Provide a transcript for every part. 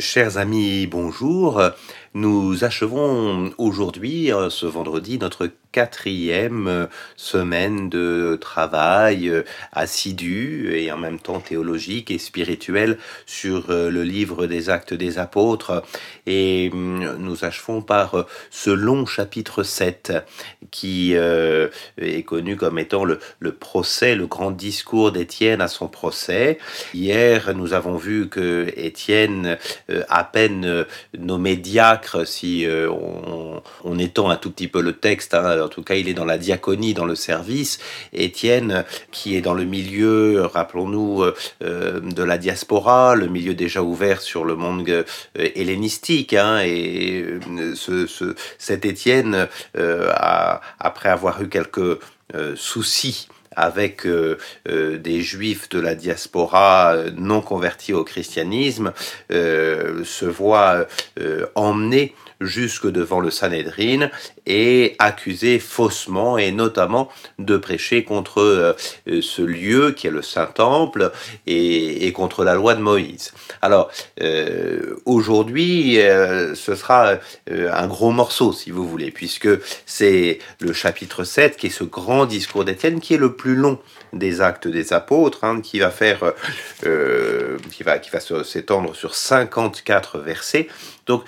Chers amis, bonjour. Nous achevons aujourd'hui, euh, ce vendredi, notre quatrième euh, semaine de travail euh, assidu et en même temps théologique et spirituel sur le livre des actes des apôtres. Et hum, nous achevons par ce long chapitre 7 qui est connu comme étant le, procès, le grand discours d'Étienne à son procès. Hier, nous avons vu que Étienne, à peine nommé diacre, si euh, on, étend un tout petit peu le texte. Hein. En tout cas, il est dans la diaconie, dans le service. Étienne, qui est dans le milieu, rappelons-nous, euh, euh, de la diaspora, le milieu déjà ouvert sur le monde hellénistique. Hein. et ce, cet Étienne, après avoir eu quelques soucis avec des juifs de la diaspora non convertis au christianisme, se voit emmené jusque devant le Sanhedrin et accusé faussement et notamment de prêcher contre euh, ce lieu qui est le Saint-Temple et, contre la loi de Moïse. Alors euh, aujourd'hui, euh, ce sera un gros morceau si vous voulez, puisque c'est le chapitre 7 qui est ce grand discours d'Étienne qui est le plus long des actes des apôtres, hein, qui va faire, qui va, qui va s'étendre sur 54 versets. Donc,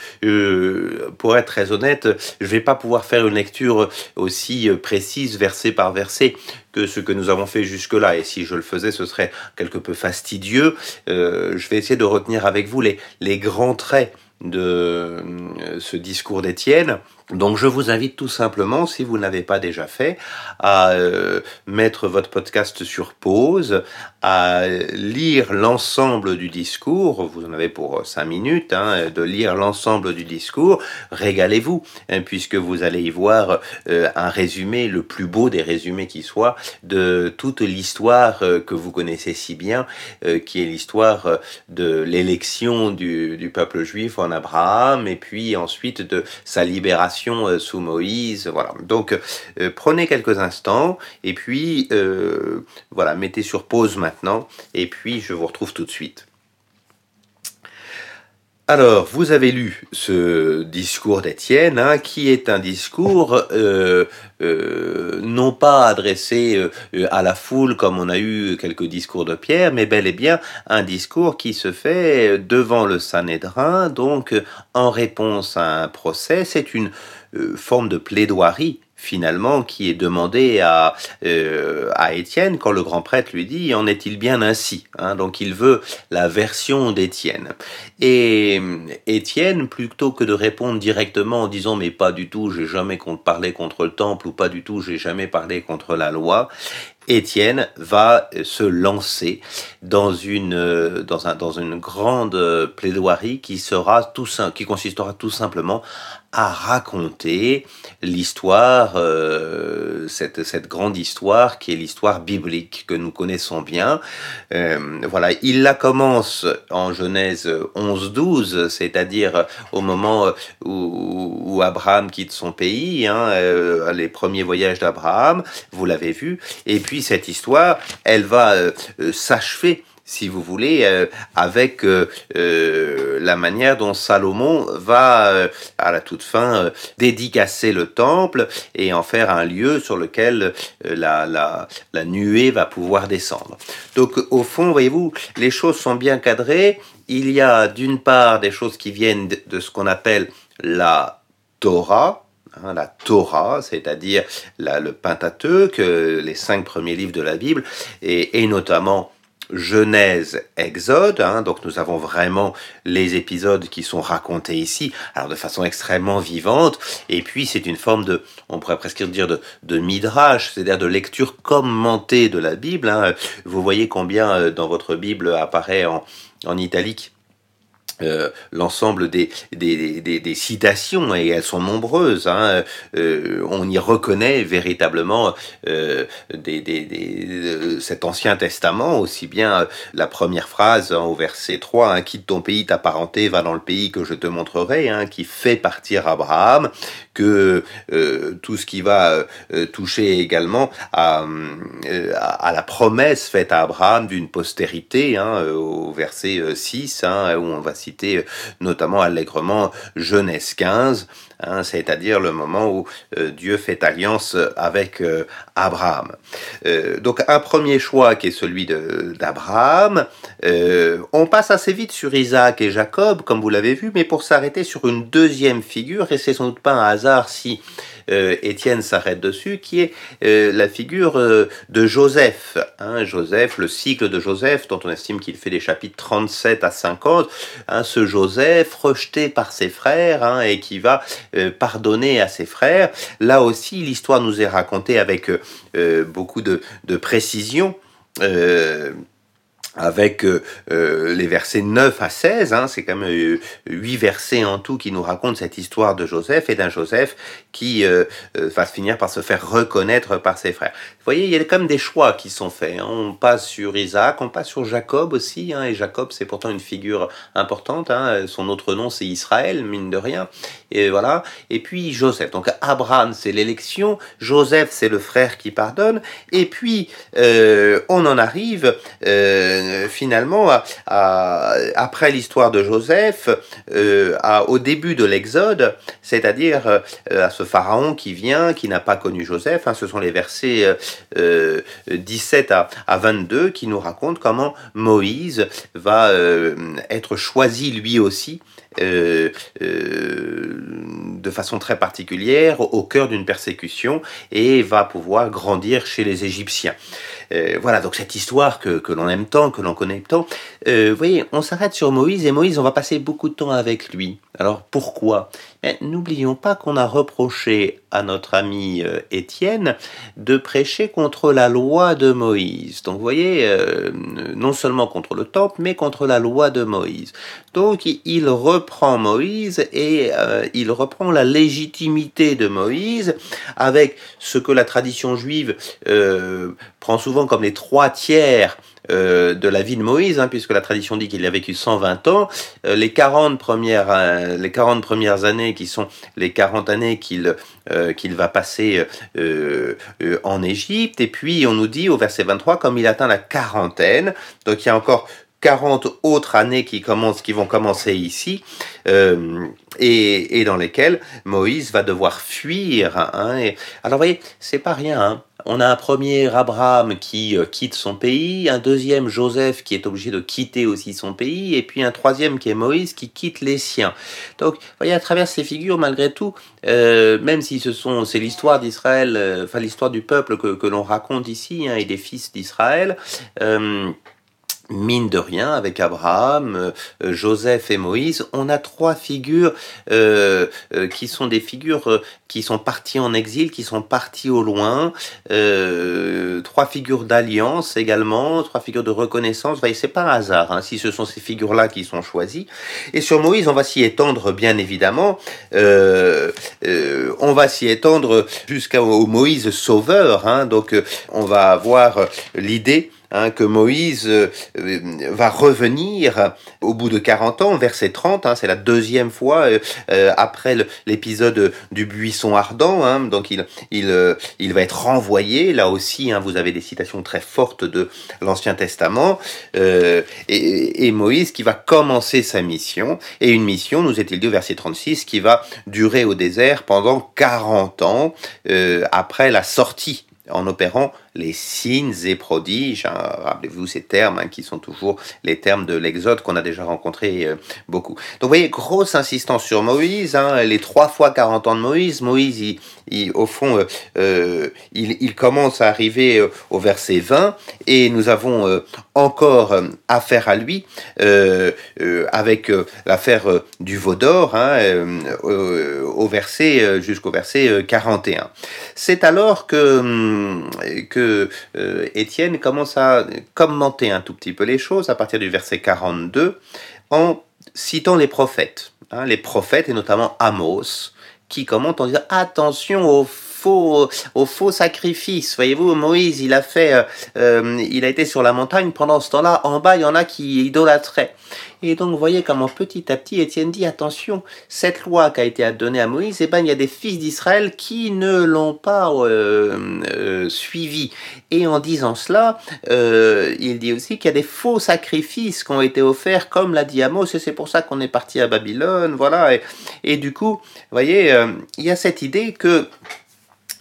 pour être très honnête, je vais pas pouvoir faire une lecture aussi euh, précise, verset par verset, que ce que nous avons fait jusque-là. Et si je le faisais, ce serait quelque peu fastidieux. Euh, je vais essayer de retenir avec vous les grands traits de euh, ce discours d'Étienne. Donc je vous invite tout simplement, si vous n'avez pas déjà fait, à euh, mettre votre podcast sur pause, à lire l'ensemble du discours, vous en avez pour cinq minutes, hein, de lire l'ensemble du discours, régalez-vous, hein, puisque vous allez y voir euh, un résumé, le plus beau des résumés qui soit, de toute l'histoire que vous connaissez si bien, qui est l'histoire de l'élection du, du peuple juif en Abraham, et puis ensuite de sa libération euh, sous Moïse. Voilà. Donc euh, prenez quelques instants, et puis euh, voilà, mettez sur pause maintenant, et puis je vous retrouve tout de suite. Alors, vous avez lu ce discours d'Étienne, hein, qui est un discours euh, euh, non pas adressé euh, à la foule comme on a eu quelques discours de Pierre, mais bel et bien un discours qui se fait devant le Sanhédrin, donc en réponse à un procès. C'est une forme de plaidoirie finalement qui est demandé à, euh, à Étienne quand le grand prêtre lui dit en est-il bien ainsi hein? Donc il veut la version d'Étienne. Et Étienne, plutôt que de répondre directement en disant mais pas du tout, j'ai jamais parlé contre le temple ou pas du tout, j'ai jamais parlé contre la loi, Étienne va se lancer dans une, dans un, dans une grande plaidoirie qui sera tout, qui consistera tout simplement à raconter l'histoire, euh, cette, cette grande histoire qui est l'histoire biblique que nous connaissons bien. Euh, voilà, il la commence en Genèse 11-12, c'est-à-dire au moment où, où, Abraham quitte son pays, hein, euh, les premiers voyages d'Abraham, vous l'avez vu, et puis cette histoire, elle va euh, s'achever si vous voulez, euh, avec euh, euh, la manière dont Salomon va, à la toute fin, dédicacer le temple et en faire un lieu sur lequel la, la, nuée va pouvoir descendre. Donc, au fond, voyez-vous, les choses sont bien cadrées. Il y a d'une part des choses qui viennent de, ce qu'on appelle la Torah, hein, la Torah, c'est-à-dire le Pentateuque, les cinq premiers livres de la Bible, et notamment Genèse, Exode, hein, donc nous avons vraiment les épisodes qui sont racontés ici, alors de façon extrêmement vivante, et puis c'est une forme de, on pourrait presque dire de, de midrash, c'est-à-dire de lecture commentée de la Bible. Hein. Vous voyez combien euh, dans votre Bible apparaît en, en italique euh, l'ensemble des, des, des, citations, et elles sont nombreuses, hein, euh, on y reconnaît véritablement euh, cet Ancien Testament, aussi bien la première phrase hein, au verset 3, hein, quitte ton pays, ta parenté, va dans le pays que je te montrerai, qui fait partir Abraham, que tout ce qui va toucher également à, à, la promesse faite à Abraham d'une postérité, au verset 6, hein, où on va citer notamment allègrement Genèse 15, hein, c'est-à-dire le moment où Dieu fait alliance avec Abraham. donc un premier choix qui est celui d'Abraham. on passe assez vite sur Isaac et Jacob, comme vous l'avez vu, mais pour s'arrêter sur une deuxième figure, et c'est sans doute pas un hasard si euh, Étienne s'arrête dessus, qui est euh, la figure euh, de Joseph. Hein, Joseph, le cycle de Joseph, dont on estime qu'il fait des chapitres 37 à 50. Hein, ce Joseph rejeté par ses frères hein, et qui va pardonner à ses frères. Là aussi, l'histoire nous est racontée avec beaucoup de, de précision avec euh, euh, les versets 9 à 16, hein, c'est quand même euh, 8 versets en tout qui nous racontent cette histoire de Joseph et d'un Joseph qui euh, va finir par se faire reconnaître par ses frères. Vous voyez, il y a quand même des choix qui sont faits. Hein. On passe sur Isaac, on passe sur Jacob aussi, hein, et Jacob c'est pourtant une figure importante, hein. son autre nom c'est Israël, mine de rien, et voilà. Et puis Joseph, donc Abraham c'est l'élection, Joseph c'est le frère qui pardonne, et puis on en arrive... Euh, euh, finalement, après l'histoire de Joseph, euh, au début de l'Exode, c'est-à-dire euh, à ce pharaon qui vient, qui n'a pas connu Joseph, hein, ce sont les versets 17 à, à, 22 qui nous racontent comment Moïse va être choisi lui aussi de façon très particulière au cœur d'une persécution et va pouvoir grandir chez les Égyptiens. Euh, voilà, donc cette histoire que, que l'on aime tant, que l'on connaît tant. Euh, vous voyez, on s'arrête sur Moïse et Moïse, on va passer beaucoup de temps avec lui. Alors pourquoi? N'oublions pas qu'on a reproché à notre ami euh, Étienne de prêcher contre la loi de Moïse. Donc vous voyez, non seulement contre le temple, mais contre la loi de Moïse. Donc il reprend Moïse et il reprend la légitimité de Moïse avec ce que la tradition juive prend souvent comme les trois tiers euh, de la vie de Moïse, hein, puisque la tradition dit qu'il a vécu 120 ans. Euh, les, 40 premières, euh, les 40 premières années, qui sont les 40 années qu'il va passer en Égypte. Et puis, on nous dit au verset 23, comme il atteint la quarantaine, donc il y a encore 40 autres années qui, commencent, qui vont commencer ici, et, et, dans lesquelles Moïse va devoir fuir. Hein, et, alors, vous voyez, c'est pas rien. Hein. On a un premier Abraham qui euh, quitte son pays, un deuxième Joseph qui est obligé de quitter aussi son pays, et puis un troisième qui est Moïse qui quitte les siens. Donc, vous voyez, à travers ces figures, malgré tout, euh, même si ce sont, c'est l'histoire d'Israël, euh, enfin l'histoire du peuple que, que l'on raconte ici, hein, et des fils d'Israël, mine de rien, avec Abraham, euh, Joseph et Moïse, on a trois figures euh, euh, qui sont des figures qui sont parties en exil, qui sont parties au loin, trois figures d'alliance également, trois figures de reconnaissance. Voyez, c'est pas un hasard hein, si ce sont ces figures-là qui sont choisies. Et sur Moïse, on va s'y étendre bien évidemment. on va s'y étendre jusqu'au Moïse sauveur. Hein, donc, on va avoir l'idée Hein, que Moïse euh, va revenir au bout de 40 ans, verset 30, hein, c'est la deuxième fois euh, euh, après l'épisode du buisson ardent, hein, donc il, il, il va être renvoyé, là aussi vous avez des citations très fortes de l'Ancien Testament, et, et, Moïse qui va commencer sa mission, et une mission, nous est-il dit au verset 36, qui va durer au désert pendant 40 ans après la sortie en opérant les signes et prodiges. Hein. Rappelez-vous ces termes hein, qui sont toujours les termes de l'Exode qu'on a déjà rencontré euh, beaucoup. Donc vous voyez, grosse insistance sur Moïse, hein, les trois fois 40 ans de Moïse. Moïse, il, au fond, euh, euh, il, commence à arriver au verset 20 et nous avons encore affaire à lui avec l'affaire du veau d'or verset jusqu'au verset 41. C'est alors que, hum, que euh, Étienne commence à commenter un tout petit peu les choses à partir du verset 42 en citant les prophètes. Hein, les prophètes et notamment Amos qui commentent en disant attention aux faux, au faux sacrifice. Voyez-vous, Moïse, il a fait, euh, euh, il a été sur la montagne. Pendant ce temps-là, en bas, il y en a qui idolâtraient. Et donc, vous voyez comment petit à petit, Étienne dit, attention, cette loi qui a été donnée à Moïse, eh ben, il y a des fils d'Israël qui ne l'ont pas euh, euh, suivi. Et en disant cela, euh, il dit aussi qu'il y a des faux sacrifices qui ont été offerts, comme l'a dit Amos, et c'est pour ça qu'on est parti à Babylone, voilà. Et, et du coup, vous voyez, il y a cette idée que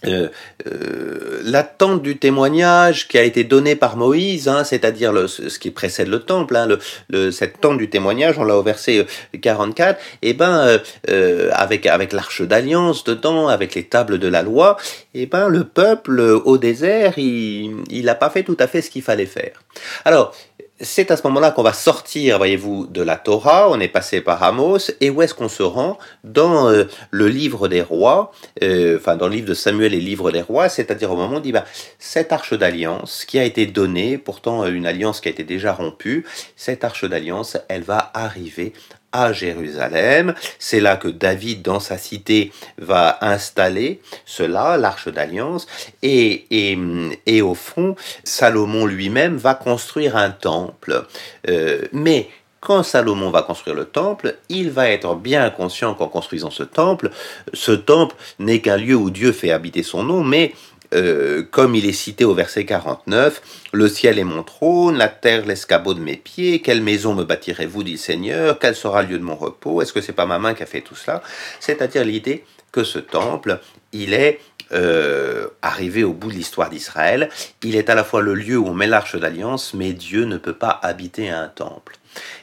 euh, euh, l'attente du témoignage qui a été donné par Moïse, hein, c'est-à-dire ce qui précède le temple, hein, le, cette tente du témoignage, on l'a au verset 44, et eh ben euh, avec avec l'arche d'alliance dedans, avec les tables de la loi, et eh ben le peuple au désert, il il n'a pas fait tout à fait ce qu'il fallait faire. Alors c'est à ce moment-là qu'on va sortir, voyez-vous, de la Torah, on est passé par Amos, et où est-ce qu'on se rend Dans euh, le livre des rois, euh, enfin dans le livre de Samuel et le livre des rois, c'est-à-dire au moment où on dit, bah, cette arche d'alliance qui a été donnée, pourtant une alliance qui a été déjà rompue, cette arche d'alliance, elle va arriver à Jérusalem. C'est là que David, dans sa cité, va installer cela, l'arche d'alliance. Et, et, et, au fond, Salomon lui-même va construire un temple. Euh, mais quand Salomon va construire le temple, il va être bien conscient qu'en construisant ce temple, ce temple n'est qu'un lieu où Dieu fait habiter son nom, mais euh, comme il est cité au verset 49, Le ciel est mon trône, la terre l'escabeau de mes pieds, quelle maison me bâtirez-vous, dit le Seigneur, quel sera le lieu de mon repos, est-ce que c'est pas ma main qui a fait tout cela? C'est-à-dire l'idée que ce temple, il est euh, arrivé au bout de l'histoire d'Israël, il est à la fois le lieu où on met l'arche d'alliance, mais Dieu ne peut pas habiter un temple.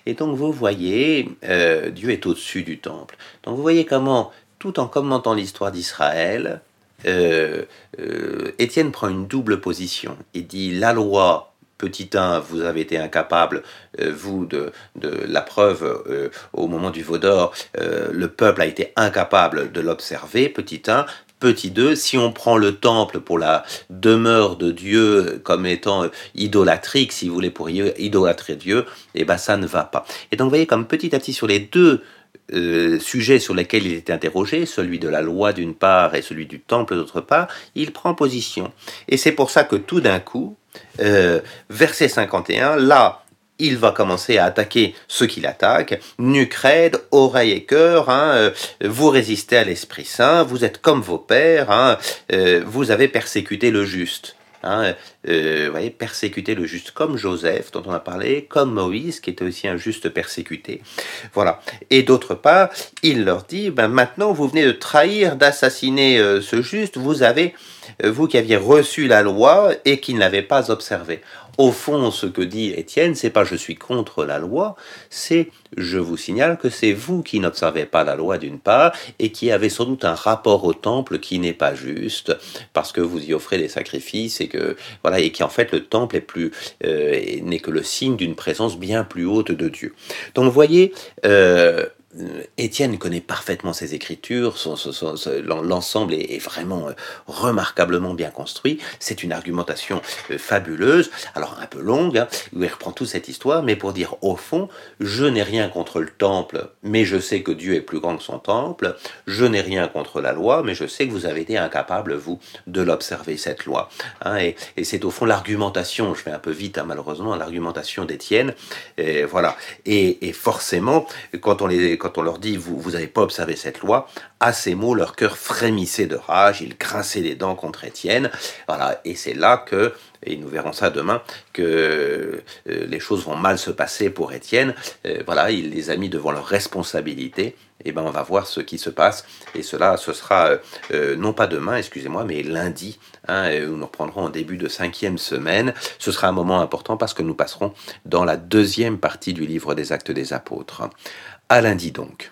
Et donc vous voyez, euh, Dieu est au-dessus du temple. Donc vous voyez comment, tout en commentant l'histoire d'Israël, euh, euh, Étienne prend une double position. Il dit la loi, petit 1, vous avez été incapable, euh, vous, de, la preuve au moment du Vaudor, le peuple a été incapable de l'observer, petit 1. Petit 2, si on prend le temple pour la demeure de Dieu comme étant idolatrique, si vous voulez, pour idolâtrer Dieu, eh ben ça ne va pas. Et donc vous voyez comme petit à petit sur les deux euh, sujet sur lesquels il était interrogé, celui de la loi d'une part et celui du temple d'autre part, il prend position. Et c'est pour ça que tout d'un coup, euh, verset 51, là, il va commencer à attaquer ceux qui l'attaquent. Nucrède, oreille et cœur, hein, euh, vous résistez à l'Esprit Saint, vous êtes comme vos pères, hein, vous avez persécuté le juste. Hein, euh, voyez, persécuter le juste, comme Joseph, dont on a parlé, comme Moïse, qui était aussi un juste persécuté. Voilà. Et d'autre part, il leur dit, ben maintenant, vous venez de trahir, d'assassiner euh, ce juste, vous avez, euh, vous qui aviez reçu la loi et qui ne l'avez pas observée. Au fond, ce que dit Étienne, c'est pas je suis contre la loi, c'est je vous signale que c'est vous qui n'observez pas la loi d'une part et qui avez sans doute un rapport au temple qui n'est pas juste parce que vous y offrez des sacrifices et que voilà et qui en fait le temple est plus euh, n'est que le signe d'une présence bien plus haute de Dieu. Donc vous voyez. Euh, Étienne connaît parfaitement ses écritures, l'ensemble est, vraiment euh, remarquablement bien construit. C'est une argumentation euh, fabuleuse, alors un peu longue, hein, où il reprend toute cette histoire, mais pour dire au fond, je n'ai rien contre le temple, mais je sais que Dieu est plus grand que son temple. Je n'ai rien contre la loi, mais je sais que vous avez été incapable, vous, de l'observer, cette loi. Hein, et, c'est au fond l'argumentation, je fais un peu vite hein, malheureusement, l'argumentation d'Étienne. Voilà. Et, et forcément, quand on les on leur dit vous n'avez pas observé cette loi, à ces mots leur cœur frémissait de rage, ils grinçaient les dents contre Étienne. Voilà, et c'est là que et nous verrons ça demain que euh, les choses vont mal se passer pour Étienne. Euh, voilà, il les a mis devant leur responsabilité. Et ben on va voir ce qui se passe. Et cela, ce sera euh, non pas demain, excusez-moi, mais lundi, hein, où nous reprendrons en début de cinquième semaine. Ce sera un moment important parce que nous passerons dans la deuxième partie du livre des Actes des Apôtres. À lundi donc.